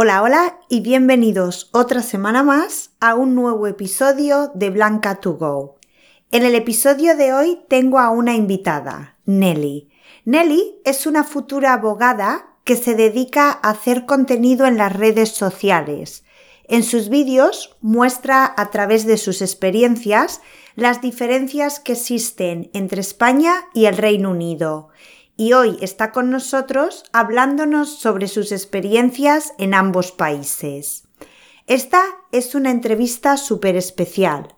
Hola, hola y bienvenidos otra semana más a un nuevo episodio de Blanca to Go. En el episodio de hoy tengo a una invitada, Nelly. Nelly es una futura abogada que se dedica a hacer contenido en las redes sociales. En sus vídeos muestra a través de sus experiencias las diferencias que existen entre España y el Reino Unido y hoy está con nosotros hablándonos sobre sus experiencias en ambos países. Esta es una entrevista súper especial,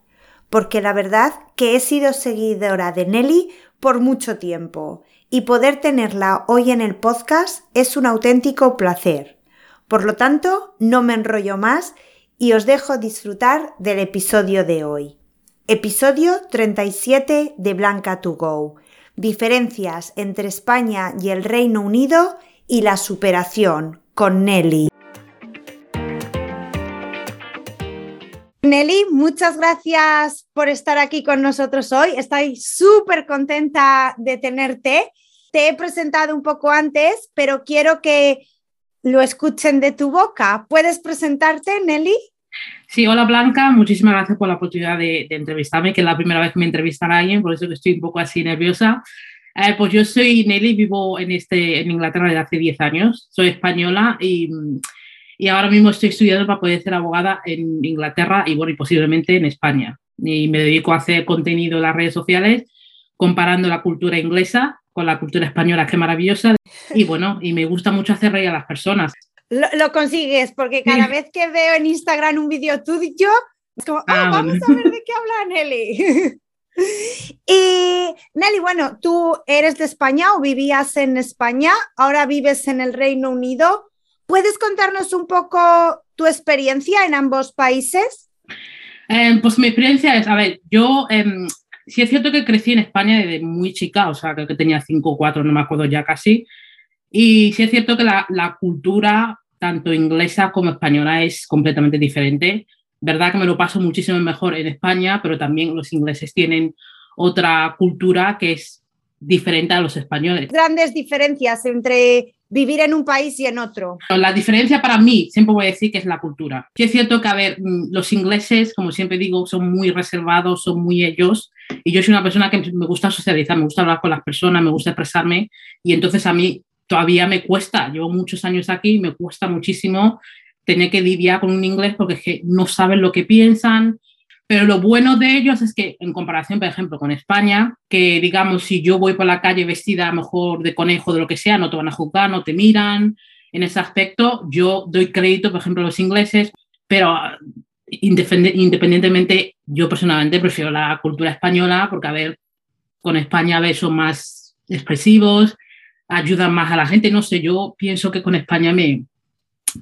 porque la verdad que he sido seguidora de Nelly por mucho tiempo y poder tenerla hoy en el podcast es un auténtico placer. Por lo tanto, no me enrollo más y os dejo disfrutar del episodio de hoy. Episodio 37 de Blanca to Go Diferencias entre España y el Reino Unido y la superación con Nelly. Nelly, muchas gracias por estar aquí con nosotros hoy. Estoy súper contenta de tenerte. Te he presentado un poco antes, pero quiero que lo escuchen de tu boca. ¿Puedes presentarte, Nelly? Sí, hola Blanca, muchísimas gracias por la oportunidad de, entrevistarme, que es la primera vez que me entrevistan a alguien, por eso que estoy un poco así nerviosa. Eh, pues yo soy Nelly, vivo en, este, en Inglaterra desde hace 10 años, soy española y, y, ahora mismo estoy estudiando para poder ser abogada en Inglaterra y, bueno, y posiblemente en España. Y me dedico a hacer contenido en las redes sociales, comparando la cultura inglesa con la cultura española, que maravillosa. Y bueno, y me gusta mucho hacer reír a las personas. Lo, consigues, porque cada vez que veo en Instagram un vídeo tuyo, es como, ah, ah vamos a ver de qué habla Nelly. y Nelly, bueno, tú eres de España o vivías en España, ahora vives en el Reino Unido. ¿Puedes contarnos un poco tu experiencia en ambos países? Em, pues mi experiencia es, a ver, yo em, sí es cierto que crecí en España desde muy chica, o sea, que tenía 5 o 4, no me acuerdo ya casi. Y sí es cierto que la, la, cultura tanto inglesa como española es completamente diferente. Verdad que me lo paso muchísimo mejor en España, pero también los ingleses tienen otra cultura que es diferente a los españoles. Grandes diferencias entre vivir en un país y en otro. La diferencia para mí, siempre voy a decir que es la cultura. Sí es cierto que, a ver, mm, los ingleses, como siempre digo, son muy reservados, son muy ellos, y yo soy una persona que me gusta socializar, me gusta hablar con las personas, me gusta expresarme, y entonces a mí todavía me cuesta, llevo muchos años aquí y me cuesta muchísimo tener que lidiar con un inglés porque es que no saben lo que piensan. Pero lo bueno de ellos es que, en comparación, por ejemplo, con España, que digamos, si yo voy por la calle vestida a lo mejor de conejo, de lo que sea, no te van a juzgar, no te miran. En ese aspecto, yo doy crédito, por ejemplo, a los ingleses, pero independientemente, yo personalmente prefiero la cultura española porque, a ver, con España, a ver, son más expresivos, ayudan más a la gente. No sé, yo pienso que con España me,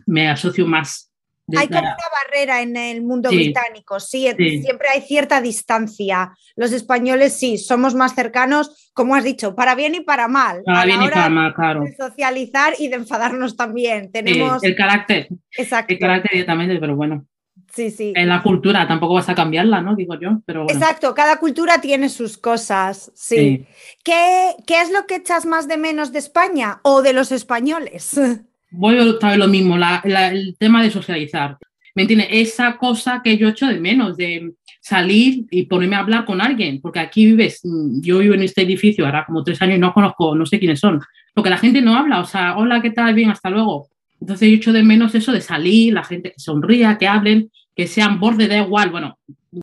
me asocio más. Hay como una barrera en el mundo británico, sí, siempre hay cierta distancia. Los españoles sí, somos más cercanos, como has dicho, para bien y para mal. Para bien y para mal, claro. De socializar y de enfadarnos también. Tenemos el carácter. Exacto. El carácter directamente, pero bueno. Sí, sí. En la cultura tampoco vas a cambiarla, ¿no? Digo yo, pero Exacto, cada cultura tiene sus cosas, sí. ¿Qué, ¿Qué, es lo que echas más de menos de España o de los españoles? Voy a lo mismo, el tema de socializar. ¿Me entiendes? Esa cosa que yo echo de menos, de salir y ponerme a hablar con alguien, porque aquí vives, yo vivo en este edificio ahora como tres años y no conozco, no sé quiénes son, porque la gente no habla, o sea, hola, ¿qué tal? Bien, hasta luego. Entonces yo echo de menos eso de salir, la gente que sonría, que hablen, que sean borde, da igual, bueno,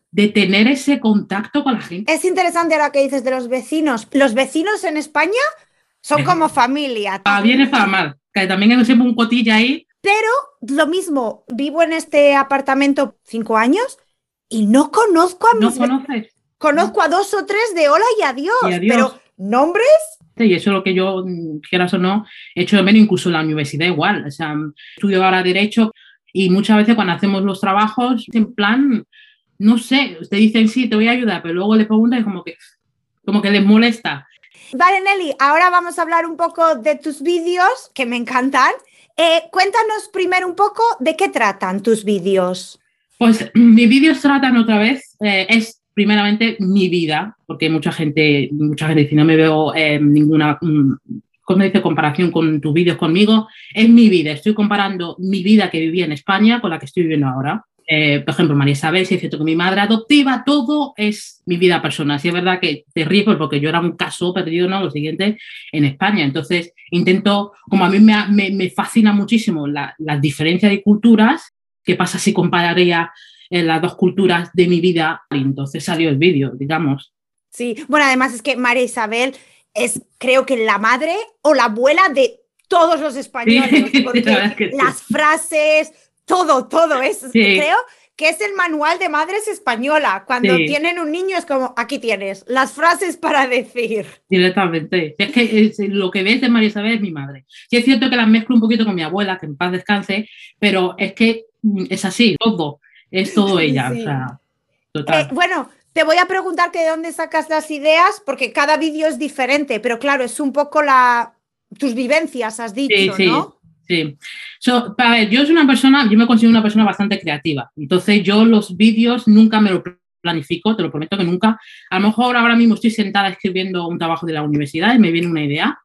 de tener ese contacto con la gente. Es interesante ahora que dices de los vecinos. Los vecinos en España son como familia. Para bien y para mal, que también hay siempre un cotilla ahí. Pero lo mismo, vivo en este apartamento cinco años y no conozco a mis... ¿No conoces? Conozco a dos o tres de hola y adiós, y adiós. pero nombres y eso es lo que yo, quieras o no, he hecho de menos incluso en la universidad igual. O sea, estudio ahora Derecho y muchas veces cuando hacemos los trabajos, en plan, no sé, te dicen sí, te voy a ayudar, pero luego le preguntan como que, como que les molesta. Vale, Nelly, ahora vamos a hablar un poco de tus vídeos, que me encantan. Eh, cuéntanos primero un poco de qué tratan tus vídeos. Pues mis vídeos tratan otra vez, eh, es primeramente mi vida, porque mucha gente, mucha gente dice, no me veo en ninguna, cuando dice comparación con tus vídeos conmigo, es mi vida. Estoy comparando mi vida que vivía en España con la que estoy viviendo ahora. Eh, por ejemplo, María Isabel, si es cierto que mi madre adoptiva, todo es mi vida personal. Si es verdad que te ríes pues, porque yo era un caso perdido, ¿no? Lo siguiente, en España. Entonces, intento, como a mí me, me, fascina muchísimo las diferencias de culturas, ¿qué pasa si compararía eh, las dos culturas de mi vida? Y entonces salió el vídeo, digamos. Sí, bueno, además es que María Isabel es, creo que la madre o la abuela de todos los españoles, porque las frases, todo, todo es, creo que es el manual de madres española. Cuando tienen un niño es como, aquí tienes las frases para decir. Directamente. Es que lo que ves de María Isabel es mi madre. Sí es cierto que las mezclo un poquito con mi abuela, que en paz descanse, pero es que mm, es así, todo, es todo ella. Eh, bueno, te voy a preguntar que de dónde sacas las ideas, porque cada vídeo es diferente, pero claro, es un poco la tus vivencias, has dicho, ¿no? Sí. yo soy una persona, yo me considero una persona bastante creativa. Entonces, yo los vídeos nunca me lo planifico, te lo prometo que nunca. A lo mejor ahora mismo estoy sentada escribiendo un trabajo de la universidad y me viene una idea.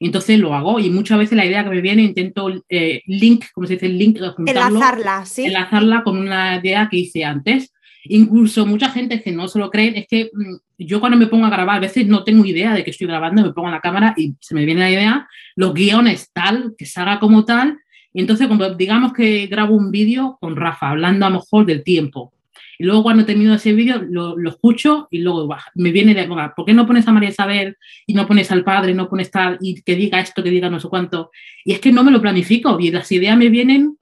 entonces lo hago y muchas veces la idea que me viene intento eh, link, como se dice, link, enlazarla, ¿sí? enlazarla con una idea que hice antes. Incluso mucha gente que no se lo cree, es que mm, yo cuando me pongo a grabar, a veces no tengo idea de que estoy grabando, me pongo la cámara y se me viene la idea, los guiones tal, que salga como tal. Y entonces, cuando digamos que grabo un vídeo con Rafa, hablando a lo mejor del tiempo, y luego cuando termino ese vídeo lo, lo, escucho y luego me viene de, ¿por qué no pones a María Isabel y no pones al padre, no pones tal, y que diga esto, que diga no sé cuánto? Y es que no me lo planifico y las ideas me vienen,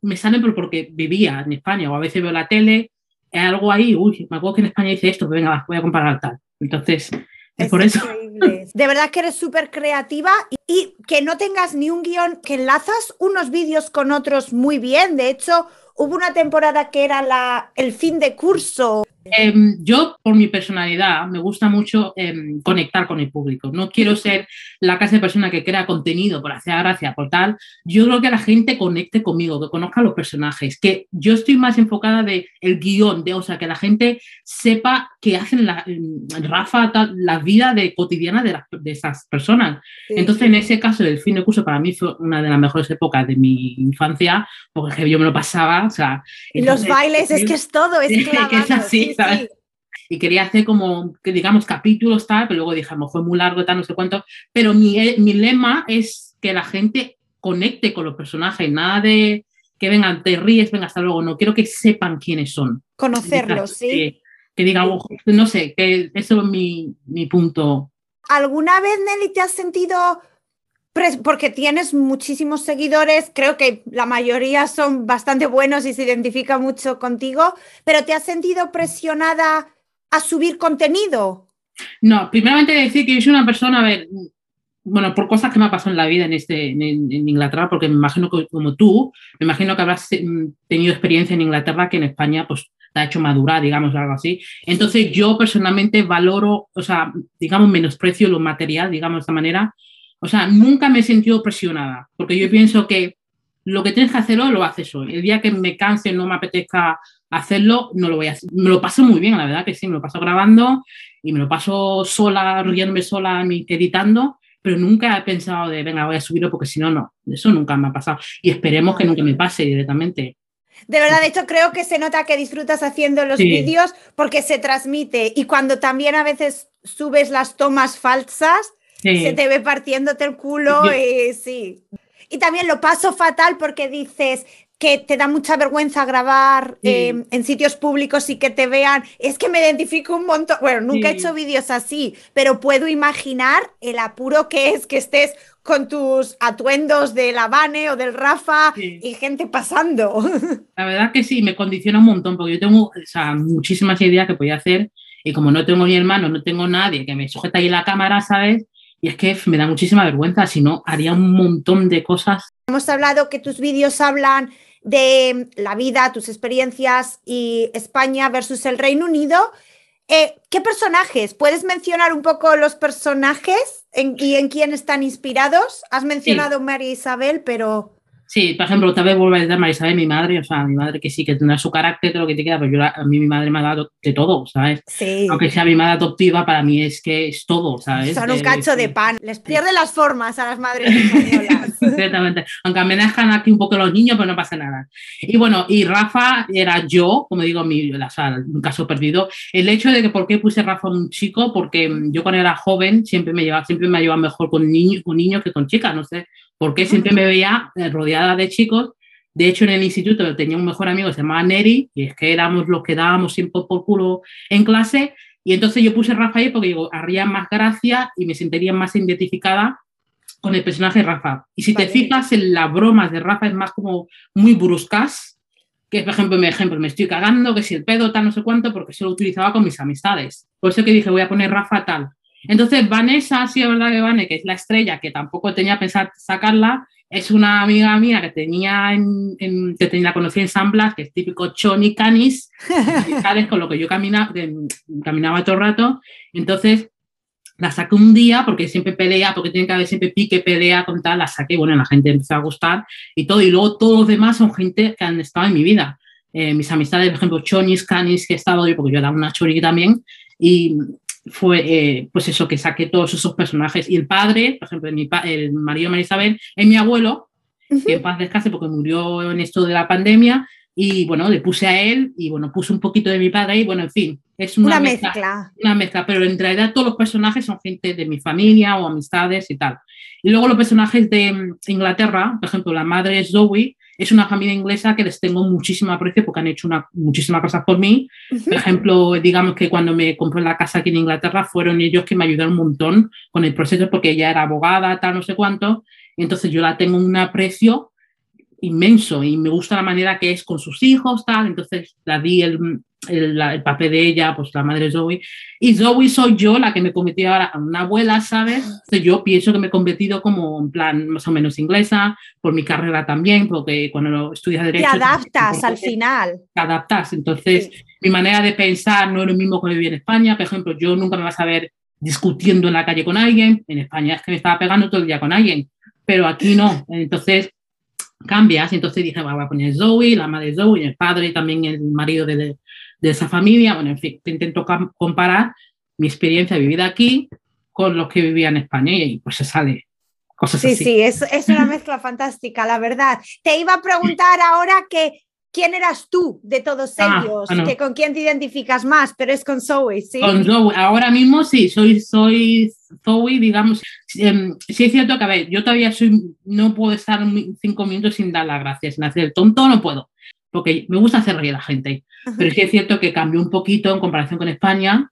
me salen porque vivía en España o a veces veo la tele algo ahí, uy, me acuerdo que en España dice esto, pues venga, voy a comparar tal. Entonces, es, por eso. De verdad que eres súper creativa y, que no tengas ni un guion, que enlazas unos vídeos con otros muy bien. De hecho, hubo una temporada que era la, el fin de curso Em, yo, por mi personalidad, me gusta mucho em, conectar con el público. No quiero ser la clase de persona que crea contenido por hacer gracia, por tal. Yo creo que la gente conecte conmigo, que conozca los personajes, que yo estoy más enfocada de el guion, de, o sea, que la gente sepa que hacen la, Rafa, la vida de, cotidiana de, de esas personas. Entonces, en ese caso, el fin de curso para mí fue una de las mejores épocas de mi infancia, porque yo me lo pasaba, o sea... los bailes, es que es todo, es, que es así, y quería hacer como, que digamos, capítulos, tal, pero luego dije, fue muy largo, tal, no sé cuánto. Pero mi, eh, mi lema es que la gente conecte con los personajes, nada de que vengan, te ríes, venga, hasta luego. No quiero que sepan quiénes son. Conocerlos, sí. Que, digan, no sé, que eso es mi, mi punto. ¿Alguna vez, Nelly, te has sentido porque tienes muchísimos seguidores, creo que la mayoría son bastante buenos y se identifican mucho contigo, pero ¿te has sentido presionada a subir contenido? No, primeramente decir que yo soy una persona, a ver, bueno, por cosas que me ha pasado en la vida en, este, en, Inglaterra, porque me imagino que como tú, me imagino que habrás mm, tenido experiencia en Inglaterra que en España, pues te ha hecho madurar, digamos, algo así. Entonces yo personalmente valoro, o sea, digamos, menosprecio lo material, digamos, de esta manera, o sea, nunca me he sentido presionada, porque yo pienso que lo que tienes que hacerlo, lo haces hoy. El día que me canse, no me apetezca hacerlo, no lo voy a hacer. Me lo paso muy bien, la verdad que sí, me lo paso grabando y me lo paso sola, riéndome sola, editando, pero nunca he pensado de, venga, voy a subirlo porque si no, no. Eso nunca me ha pasado. Y esperemos que nunca me pase directamente. De verdad, de hecho, creo que se nota que disfrutas haciendo los vídeos porque se transmite. Y cuando también a veces subes las tomas falsas, se te ve partiéndote el culo y sí. Y también lo paso fatal porque dices que te da mucha vergüenza grabar em, en sitios públicos y que te vean. Es que me identifico un montón. Bueno, nunca he hecho vídeos así, pero puedo imaginar el apuro que es que estés con tus atuendos del Habane o del Rafa y gente pasando. La verdad que sí, me condiciona un montón porque yo tengo muchísimas ideas que podía hacer y como no tengo ni hermano, no tengo nadie que me sujeta ahí la cámara, ¿sabes? Y es que me da muchísima vergüenza, si no, haría un montón de cosas. Hemos hablado que tus vídeos hablan de la vida, tus experiencias y España versus el Reino Unido. Eh, ¿Qué personajes? ¿Puedes mencionar un poco los personajes y en quién están inspirados? Has mencionado María Isabel, pero... Sí, por ejemplo, tal vez vuelva a decir Marisabel, mi madre, o sea, mi madre que sí, que tendrá su carácter, todo lo que te queda, pero yo, a mí mi madre me ha dado de todo, ¿sabes? Sí. Aunque sea mi madre adoptiva, para mí es que es todo, ¿sabes? Son un De- cacho de pan. Les pierde las formas a las madres españolas. Exactamente. Aunque me dejan aquí un poco los niños, pero no pasa nada. Y bueno, y Rafa era yo, como digo, mi, o sea, un caso perdido. El hecho de que por qué puse Rafa un chico, porque yo cuando era joven siempre me llevaba, siempre me llevaba mejor con con niños que con chicas, no sé, porque siempre me veía eh, rodeada de chicos. De hecho, en el instituto tenía un mejor amigo se llamaba Neri, y es que éramos los que dábamos siempre por culo en clase. Y entonces yo puse Rafa ahí porque digo, haría más gracia y me sentiría más identificada con el personaje de Rafa. Y si Vale. te fijas en las bromas de Rafa es más como muy bruscas, que por ejemplo, mi ejemplo, me estoy cagando, que si el pedo tal, no sé cuánto, porque eso lo utilizaba con mis amistades. Por eso que dije, voy a poner Rafa tal. Entonces, Vanessa, sí es verdad que Vane, que es la estrella, que tampoco tenía pensado sacarla, es una amiga mía que tenía, en, en- que tenía, la conocí en San Blas, que es típico choni canis, con lo que yo caminaba, que, caminaba todo el rato. Entonces, la saqué un día porque siempre pelea, porque tiene que haber siempre pique, pelea con tal, la saqué, bueno, la gente empezó a gustar y todo, y luego todos los demás son gente que han estado en mi vida. Eh, mis amistades, por ejemplo, chonis, canis, que he estado yo, porque yo era una chori también, y fue eh, pues eso, que saqué todos esos personajes. Y el padre, por ejemplo, mi pa- el marido de María Isabel, es mi abuelo, que en paz descanse porque murió en esto de la pandemia, y bueno, le puse a él, y bueno, puse un poquito de mi padre ahí, bueno, en fin, es una, Una mezcla mezcla. una mezcla, pero en realidad todos los personajes son gente de mi familia o amistades y tal. Y luego los personajes de mm, Inglaterra, por ejemplo, la madre es Zoe, es una familia inglesa que les tengo muchísimo aprecio porque han hecho una, muchísimas cosas por mí. Por ejemplo, digamos que cuando me compré la casa aquí en Inglaterra fueron ellos que me ayudaron un montón con el proceso porque ella era abogada, tal, no sé cuánto. Y entonces yo la tengo un aprecio inmenso y me gusta la manera que es con sus hijos, tal. Entonces la di el, el, la- el papel de ella, pues la madre Zoe. Y Zoe soy yo la que me convertí ahora en una abuela, ¿sabes? Entonces, yo pienso que me he convertido como en plan más o menos inglesa, por mi carrera también, porque cuando estudias Te Derecho... adaptas al final. te adaptas. Entonces, mi manera de pensar no es lo mismo que viví en España. Por ejemplo, yo nunca me vas a ver discutiendo en la calle con alguien. En España es que me estaba pegando todo el día con alguien, pero aquí no. Entonces, cambias. Entonces dije, "Va, voy a poner Zoe, la madre de Zoe, el padre, también el marido de, de- de esa familia. Bueno, en fin, te intento comparar mi experiencia vivida aquí con los que vivía en España y pues se sale cosas Sí, así. sí, es, es una mezcla fantástica, la verdad. Te iba a preguntar ahora que quién eras tú de todos Ah, ellos, bueno. que con quién te identificas más, pero es con Zoe, ¿sí? Con Zoe, ahora mismo sí, soy, soy Zoe, digamos. em, sí es cierto que, a ver, yo todavía soy, no puedo estar cinco minutos sin dar las gracias, sin hacer el tonto, no puedo, porque me gusta hacer reír a la gente. Pero sí es cierto que cambió un poquito en comparación con España.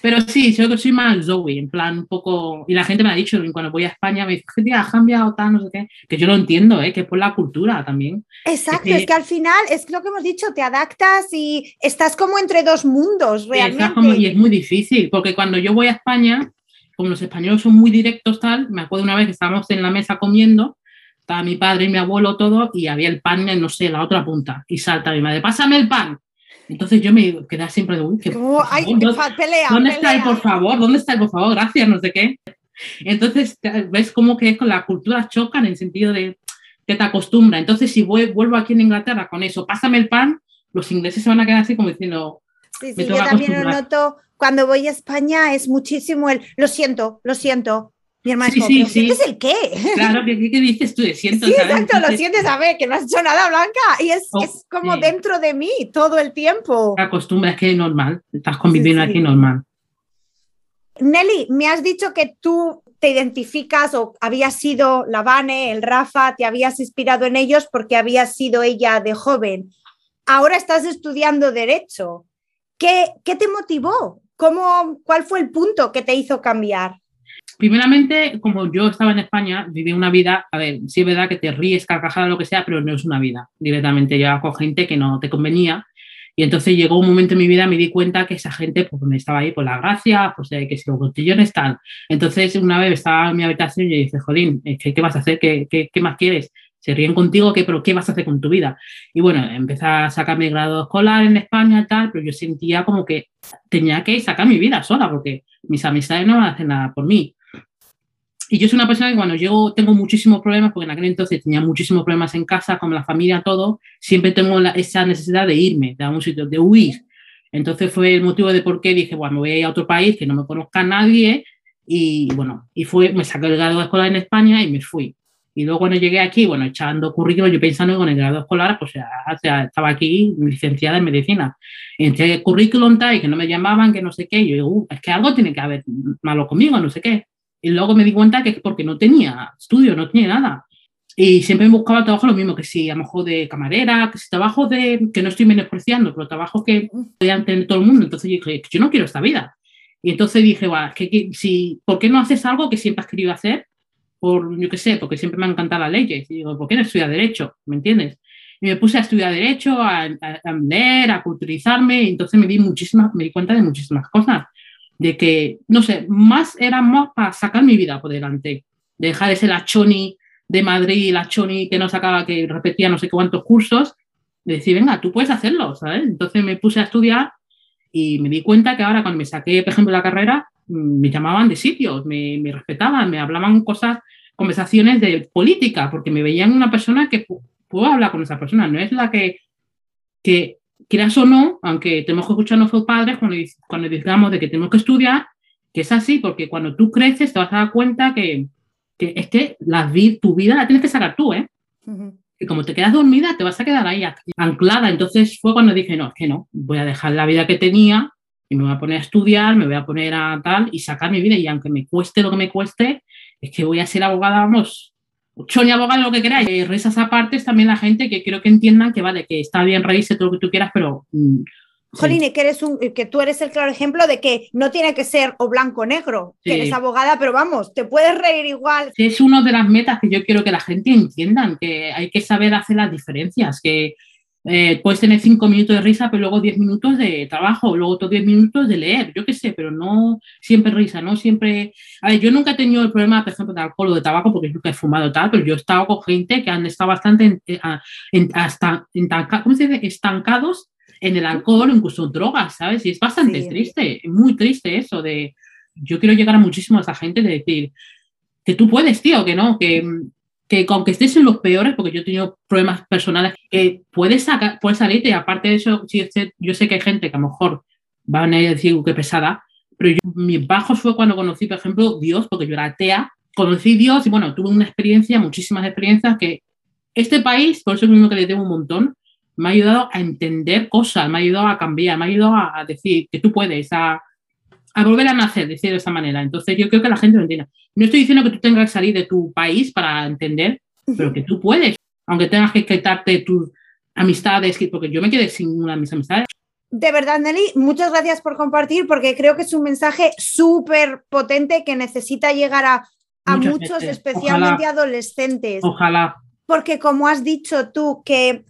Pero sí, yo que soy más Zoe, en plan un poco. Y la gente me ha dicho, cuando voy a España, me dice, "¿Qué tía, has cambiado tal, no sé qué. Que yo lo entiendo, ¿eh? que es por la cultura también. Exacto, es que- es que al final es lo que hemos dicho, te adaptas y estás como entre dos mundos, realmente. como- y es muy difícil, porque cuando yo voy a España, como los españoles son muy directos, tal, me acuerdo una vez que estábamos en la mesa comiendo, estaba mi padre y mi abuelo todo, y había el pan en, no sé, la otra punta, y salta mi madre, pásame el pan. Entonces yo me quedé siempre de, uy, que, Como, por ay, favor, ¿dó- fa- pelea, ¿dónde está el por favor? ¿Dónde está el por favor? Gracias, no sé qué. Entonces, ves cómo que con las culturas chocan en el sentido de que te acostumbra. Entonces, si voy- vuelvo aquí en Inglaterra con eso, pásame el pan, los ingleses se van a quedar así como diciendo, Sí, sí, yo también lo noto cuando voy a España, es muchísimo el lo siento, lo siento. Mi hermana Sí, es como, sí, "¿Pero sí. ¿sientes el qué? claro, ¿qué, qué- dices tú? siento, Sí, ¿sabes? exacto, lo sientes a ver, que no has hecho nada, Blanca. Y es, Oh, es como dentro de mí todo el tiempo. te acostumbras, que es normal, estás conviviendo aquí normal. Nelly, me has dicho que tú te identificas o habías sido la Vane, el Rafa, te habías inspirado en ellos porque habías sido ella de joven. Ahora estás estudiando Derecho. ¿Qué, qué te motivó? ¿Cómo, ¿Cuál fue el punto que te hizo cambiar? Primeramente, como yo estaba en España, viví una vida, a ver, sí es verdad que te ríes, carcajada, lo que sea, pero no es una vida. Directamente ya con gente que no te convenía. Y entonces llegó un momento en mi vida, me di cuenta que esa gente pues, me estaba ahí por la gracia, pues eh, que si los botellones tal. Entonces, una vez estaba en mi habitación y yo dije, Jodín, ¿qué, qué vas a hacer? ¿Qué, qué, qué más quieres? Se ríen contigo, ¿qué, pero ¿qué vas a hacer con tu vida? Y bueno, empecé a sacar mi grado escolar en España y tal, pero yo sentía como que tenía que sacar mi vida sola porque mis amistades no van a hacer nada por mí. Y yo soy una persona que cuando llego tengo muchísimos problemas, porque en aquel entonces tenía muchísimos problemas en casa, con la familia, todo, siempre tengo esa necesidad de irme, de algún sitio, de huir. Entonces fue el motivo de por qué dije, bueno, me voy a ir a otro país que no me conozca nadie y bueno, y fue, me saqué el grado escolar en España y me fui. Y luego cuando llegué aquí, bueno, echando currículum, yo pensando que con el grado escolar, pues ya, estaba aquí licenciada en medicina. Entre currículum tal, y que no me llamaban, que no sé qué, yo digo, uh, es que algo tiene que haber malo conmigo, no sé qué. Y luego me di cuenta que es porque no tenía estudio, no tenía nada. Y siempre me buscaba trabajo lo mismo, que si a lo mejor de camarera, que si trabajo de, que no estoy menospreciando, pero trabajo que podían tener todo el mundo. Entonces yo dije, yo no quiero esta vida. Y entonces dije, bueno, que, si, ¿por qué no haces algo que siempre has querido hacer? Por, yo qué sé, porque siempre me han encantado las leyes. Y digo, ¿por qué no estudiar Derecho? ¿Me entiendes? Y me puse a estudiar Derecho, a, leer, a culturizarme, y entonces me di, muchísimas, me di cuenta de muchísimas cosas. De que, no sé, más era más para sacar mi vida por delante. De dejar ese lachoni de Madrid, la choni que no sacaba, que repetía no sé cuántos cursos, de decir, venga, tú puedes hacerlo, ¿sabes? Entonces me puse a estudiar y me di cuenta que ahora cuando me saqué, por ejemplo, la carrera, mm, me llamaban de sitios, me, me respetaban, me hablaban cosas, conversaciones de política, porque me veían una persona que puedo hablar con esa persona, no es la que, que quieras o no, aunque tenemos que escuchar a nuestros padres cuando, cuando digamos de que tenemos que estudiar, que es así, porque cuando tú creces te vas a dar cuenta que, que es que la, tu vida la tienes que sacar tú, ¿eh? Y como te quedas dormida, te vas a quedar ahí anclada. Entonces fue cuando dije, no, es que no, voy a dejar la vida que tenía y me voy a poner a estudiar, me voy a poner a tal y sacar mi vida. Y aunque me cueste lo que me cueste, es que voy a ser abogada, vamos, ni abogada, lo que queráis. Eh, risas aparte es también la gente que quiero que entiendan que vale, que está bien reírse todo lo que tú quieras, pero mm, Jolín, que, eres un, que tú eres el claro ejemplo de que no tiene que ser o blanco o negro, que eres abogada, pero vamos, te puedes reír igual. Es una de las metas que yo quiero que la gente entiendan, que hay que saber hacer las diferencias, que eh, puedes tener cinco minutos de risa, pero luego diez minutos de trabajo, luego otros diez minutos de leer, yo qué sé, pero no siempre risa, no siempre... A ver, yo nunca he tenido el problema, por ejemplo, de alcohol o de tabaco, porque nunca he fumado tal, pero yo he estado con gente que han estado bastante eh, hasta, ¿cómo se dice? estancados en el alcohol, incluso drogas, ¿sabes? Y es bastante triste, muy triste eso de, yo quiero llegar a muchísimo a esa gente de decir, que tú puedes, tío, que no, que, que aunque estés en los peores, porque yo he tenido problemas personales, que puedes, sacar, puedes salirte, aparte de eso, yo sé que hay gente que a lo mejor van a decir que pesada, pero yo, mis bajos fue cuando conocí, por ejemplo, Dios, porque yo era atea, conocí Dios y bueno, tuve una experiencia, muchísimas experiencias que este país, por eso es mismo que le debo un montón, me ha ayudado a entender cosas, me ha ayudado a cambiar, me ha ayudado a, decir que tú puedes, a, volver a nacer, decir de esa manera. Entonces yo creo que la gente lo entienda. No estoy diciendo que tú tengas que salir de tu país para entender, pero que tú puedes, aunque tengas que quitarte tus amistades, porque yo me quedé sin una de mis amistades. De verdad, Nelly, muchas gracias por compartir, porque creo que es un mensaje súper potente que necesita llegar a, muchos, especialmente adolescentes. Ojalá. Porque como has dicho tú, que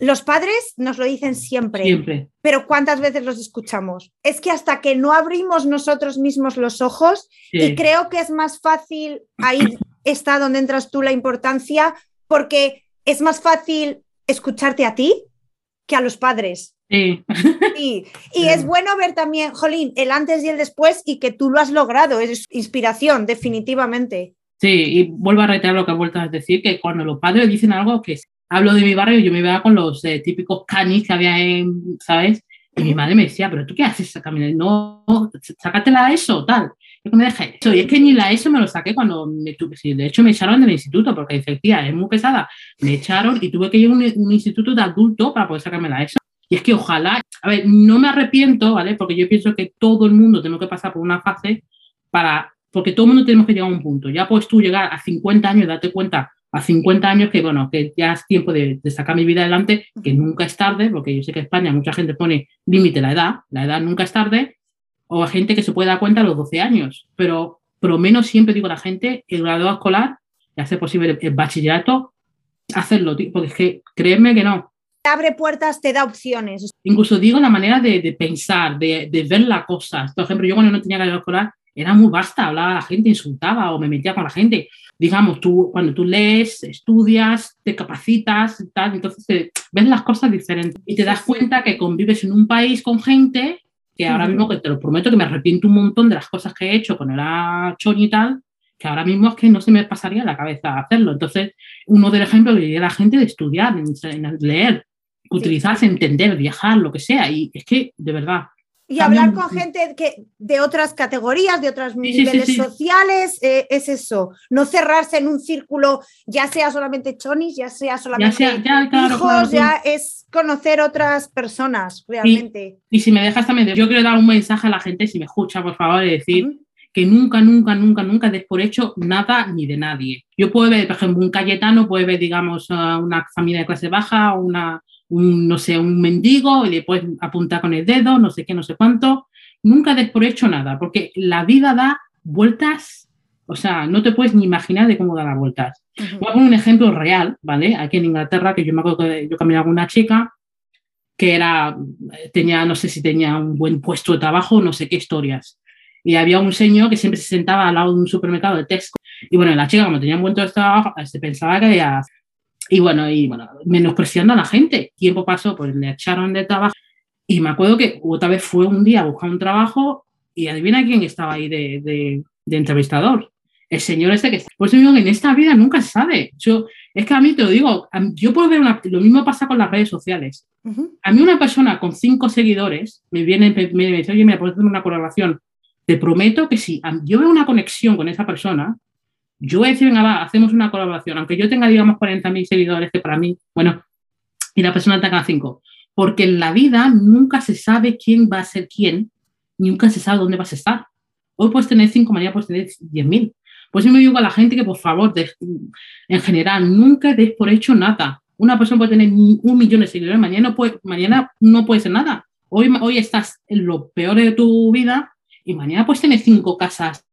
los padres nos lo dicen siempre, siempre, pero ¿cuántas veces los escuchamos? Es que hasta que no abrimos nosotros mismos los ojos, y creo que es más fácil, ahí está donde entras tú la importancia, porque es más fácil escucharte a ti que a los padres. Sí. Y es bueno ver también, Jolín, el antes y el después y que tú lo has logrado, es inspiración, definitivamente. Sí, y vuelvo a reiterar lo que vuelto a decir, que cuando los padres dicen algo que hablo de mi barrio, yo me iba con los eh, típicos canis que había en, ¿sabes? Y mi madre me decía, ¿pero tú qué haces caminando? No, sácatela eso, tal. Yo me dejé eso. Y es que ni la ESO me lo saqué cuando me tuve. de hecho, me echaron del instituto porque dice, tía, es muy pesada. Me echaron y tuve que ir a un, instituto de adulto para poder sacarme la ESO. Y es que ojalá, a ver, no me arrepiento, ¿vale? Porque yo pienso que todo el mundo tenemos que pasar por una fase para, porque todo el mundo tenemos que llegar a un punto. Ya puedes tú llegar a 50 años y darte cuenta a 50 años que, bueno, que ya es tiempo de, sacar mi vida adelante, que nunca es tarde, porque yo sé que en España mucha gente pone límite la edad, la edad nunca es tarde, o a gente que se puede dar cuenta a los 12 años, pero por lo menos siempre digo a la gente, el grado escolar, y hacer posible el bachillerato, hacerlo, porque es que créeme que no. Te abre puertas, te da opciones. Incluso digo la manera de, pensar, de, de, ver las cosas. Por ejemplo, yo cuando no tenía grado escolar, era muy vasta, hablaba a la gente, insultaba o me metía con la gente. Digamos, tú, cuando tú lees, estudias, te capacitas, tal, entonces ves las cosas diferentes y te das cuenta que convives en un país con gente que ahora mismo, que te lo prometo, que me arrepiento un montón de las cosas que he hecho cuando era choni y tal, que ahora mismo es que no se me pasaría la cabeza hacerlo. Entonces, uno del ejemplo que diría la gente de estudiar, leer, utilizarse, entender, viajar, lo que sea. Y es que, de verdad, y hablar con gente que, de otras categorías, de otros niveles sociales, eh, es eso. No cerrarse en un círculo, ya sea solamente chonis, ya sea solamente hijos, ya es conocer otras personas realmente. Y, si me dejas también, yo quiero dar un mensaje a la gente, si me escucha, por favor, y decir que nunca, nunca, nunca, nunca des por hecho nada ni de nadie. Yo puedo ver, por ejemplo, un Cayetano, puede ver, digamos, una familia de clase baja, una un, no sé, un mendigo y después apuntar con el dedo, no sé qué, no sé cuánto. Nunca des por hecho nada, porque la vida da vueltas, o sea, no te puedes ni imaginar de cómo da las vueltas. Voy a poner un ejemplo real, ¿vale? Aquí en Inglaterra, que yo me acuerdo que yo caminaba con una chica que era, tenía, no sé si tenía un buen puesto de trabajo, no sé qué historias. Y había un señor que siempre se sentaba al lado de un supermercado de Tesco. Y bueno, la chica, como tenía un buen puesto de trabajo, se pensaba que había y bueno, y bueno, menospreciando a la gente. Tiempo pasó, pues le echaron de trabajo. Y me acuerdo que otra vez fue un día a buscar un trabajo y adivina quién estaba ahí de, de, entrevistador. El señor este que está. Por eso digo que en esta vida nunca se sabe. Yo, es que a mí te lo digo, yo puedo ver una, lo mismo pasa con las redes sociales. A mí una persona con cinco seguidores me viene, me, me dice, oye, me puedes hacer una colaboración. Te prometo que si yo veo una conexión con esa persona, yo voy a venga, va, hacemos una colaboración, aunque yo tenga, digamos, 40.000 seguidores, que para mí, bueno, y la persona tenga 5. Porque en la vida nunca se sabe quién va a ser quién, nunca se sabe dónde vas a estar. Hoy puedes tener 5, mañana puedes tener 10.000. Pues yo me digo a la gente que, por favor, en general, nunca des por hecho nada. Una persona puede tener un millón de seguidores, mañana, puede, mañana no puede ser nada. Hoy, hoy estás en lo peor de tu vida y mañana puedes tener 5 casas,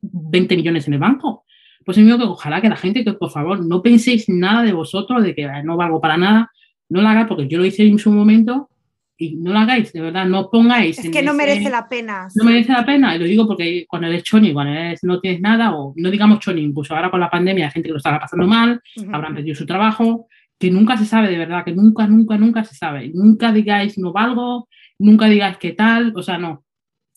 20 millones en el banco. Pues digo que ojalá que la gente, que por favor no penséis nada de vosotros, de que no valgo para nada, no lo hagáis porque yo lo hice en su momento y no lo hagáis, de verdad, no pongáis. Es que no merece la pena. No merece la pena, y lo digo porque cuando eres choni, cuando no tienes nada, o no digamos choni, incluso ahora con la pandemia hay gente que lo estará pasando mal, habrán perdido su trabajo, que nunca se sabe de verdad, que nunca, nunca, nunca se sabe. Nunca digáis no valgo, nunca digáis qué tal, o sea, no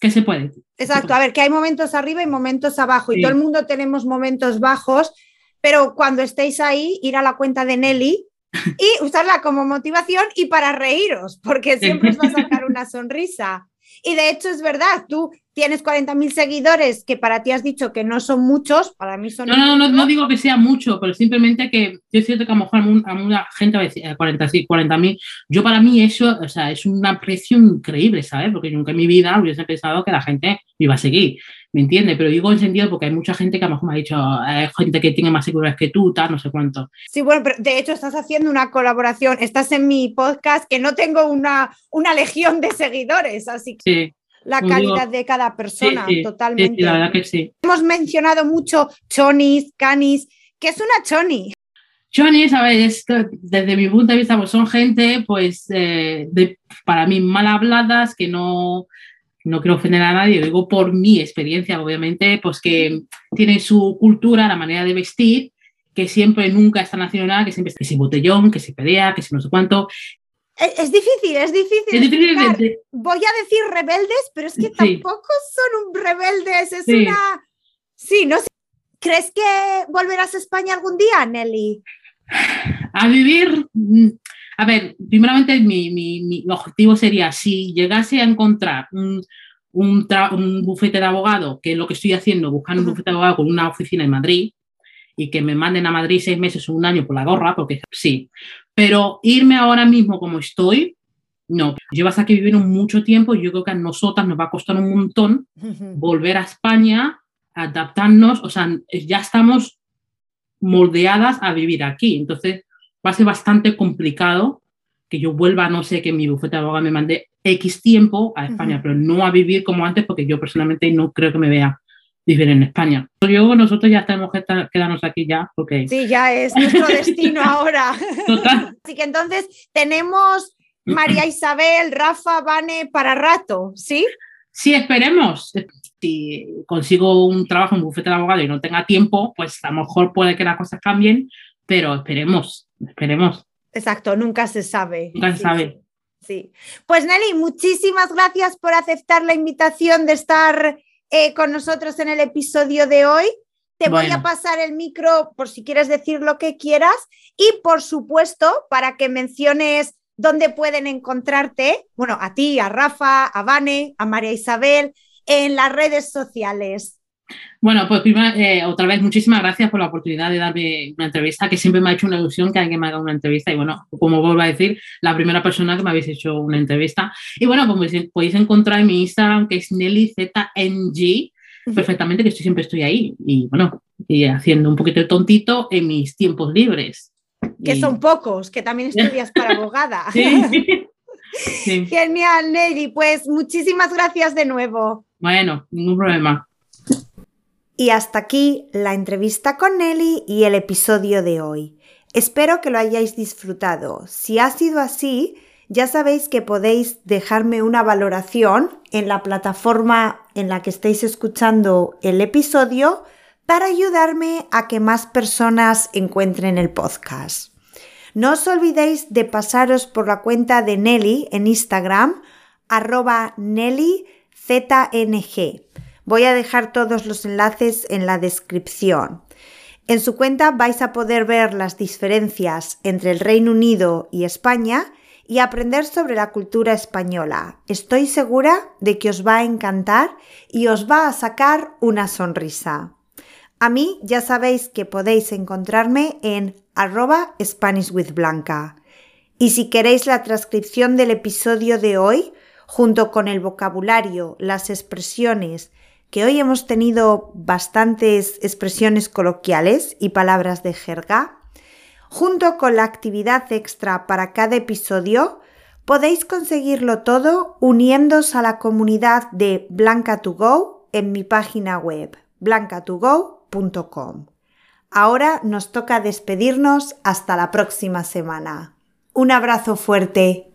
que se puede. Exacto, a ver, que hay momentos arriba y momentos abajo, y todo el mundo tenemos momentos bajos, pero cuando estéis ahí, ir a la cuenta de Nelly y usarla como motivación y para reíros, porque siempre os va a sacar una sonrisa. Y de hecho es verdad, tú tienes 40.000 seguidores que para ti has dicho que no son muchos, para mí son... No, no, no, no digo que sea mucho, pero simplemente que yo siento que a lo mejor a mucha gente a 40, sí, 40.000. Yo para mí eso, o sea, es un aprecio increíble, ¿sabes? Porque nunca en mi vida hubiese pensado que la gente me iba a seguir, ¿me entiendes? Pero digo en sentido porque hay mucha gente que a lo mejor me ha dicho, hay gente que tiene más seguidores que tú, tal, no sé cuánto. Sí, bueno, pero de hecho estás haciendo una colaboración, estás en mi podcast que no tengo una, una legión de seguidores, así que... Sí la calidad de cada persona, totalmente. la verdad que sí. Hemos mencionado mucho chonis, canis. ¿Qué es una choni? Chonis, a ver, desde mi punto de vista, pues son gente, pues, eh, para mí mal habladas, que no, no quiero ofender a nadie, digo por mi experiencia, obviamente, pues que tienen su cultura, la manera de vestir, que siempre nunca están haciendo nada, que siempre que si botellón, que si pelea, que si no sé cuánto, es, difícil, es difícil. Voy a decir rebeldes, pero es que tampoco son un rebeldes, es una... Sí, no sé. ¿Crees que volverás a España algún día, Nelly? A vivir... Mm, a ver, primeramente mi, objetivo sería, si llegase a encontrar un, un, bufete de abogado, que es lo que estoy haciendo, buscando un bufete de abogado con una oficina en Madrid, y que me manden a Madrid seis meses o un año por la gorra, porque sí. Pero irme ahora mismo como estoy, no. Llevas aquí viviendo mucho tiempo y yo creo que a nosotras nos va a costar un montón volver a España, adaptarnos, o sea, ya estamos moldeadas a vivir aquí. Entonces, va a ser bastante complicado que yo vuelva, no sé, que mi bufete de abogado me mande X tiempo a España, pero no a vivir como antes porque yo personalmente no creo que me vea vivir en España. Yo, nosotros ya tenemos que quedarnos aquí ya, porque... Sí, ya es nuestro destino ahora. Total. Así que entonces tenemos María Isabel, Rafa, Vane para rato, ¿sí? Sí, esperemos. Si consigo un trabajo en bufete de abogado y no tenga tiempo, pues a lo mejor puede que las cosas cambien, pero esperemos, esperemos. Exacto, nunca se sabe. Nunca se sabe. sí. Pues Nelly, muchísimas gracias por aceptar la invitación de estar eh, con nosotros en el episodio de hoy. te voy a pasar el micro por si quieres decir lo que quieras y por supuesto para que menciones dónde pueden encontrarte, bueno, a ti, a Rafa, a Vane, a María Isabel, en las redes sociales. Bueno, pues primero, eh, otra vez, muchísimas gracias por la oportunidad de darme una entrevista, que siempre me ha hecho una ilusión que alguien me haga una entrevista. Y bueno, como vuelvo a decir, la primera persona que me habéis hecho una entrevista. Y bueno, pues podéis encontrar en mi Instagram, que es NellyZNG, perfectamente, que estoy, siempre estoy ahí. Y bueno, y haciendo un poquito de tontito en mis tiempos libres. Que son pocos, que también estudias para abogada. Sí. Genial, Nelly. Pues muchísimas gracias de nuevo. Bueno, ningún problema. Y hasta aquí la entrevista con Nelly y el episodio de hoy. Espero que lo hayáis disfrutado. Si ha sido así, ya sabéis que podéis dejarme una valoración en la plataforma en la que estéis escuchando el episodio para ayudarme a que más personas encuentren el podcast. No os olvidéis de pasaros por la cuenta de Nelly en Instagram, arroba NellyZNG Voy a dejar todos los enlaces en la descripción. En su cuenta vais a poder ver las diferencias entre el Reino Unido y España y aprender sobre la cultura española. Estoy segura de que os va a encantar y os va a sacar una sonrisa. A mí ya sabéis que podéis encontrarme en arroba SpanishWithBlanca. Y si queréis la transcripción del episodio de hoy, junto con el vocabulario, las expresiones que hoy hemos tenido bastantes expresiones coloquiales y palabras de jerga, junto con la actividad extra para cada episodio, podéis conseguirlo todo uniéndose a la comunidad de Blanca2Go en mi página web blancatogo.com. Ahora nos toca despedirnos hasta la próxima semana. Un abrazo fuerte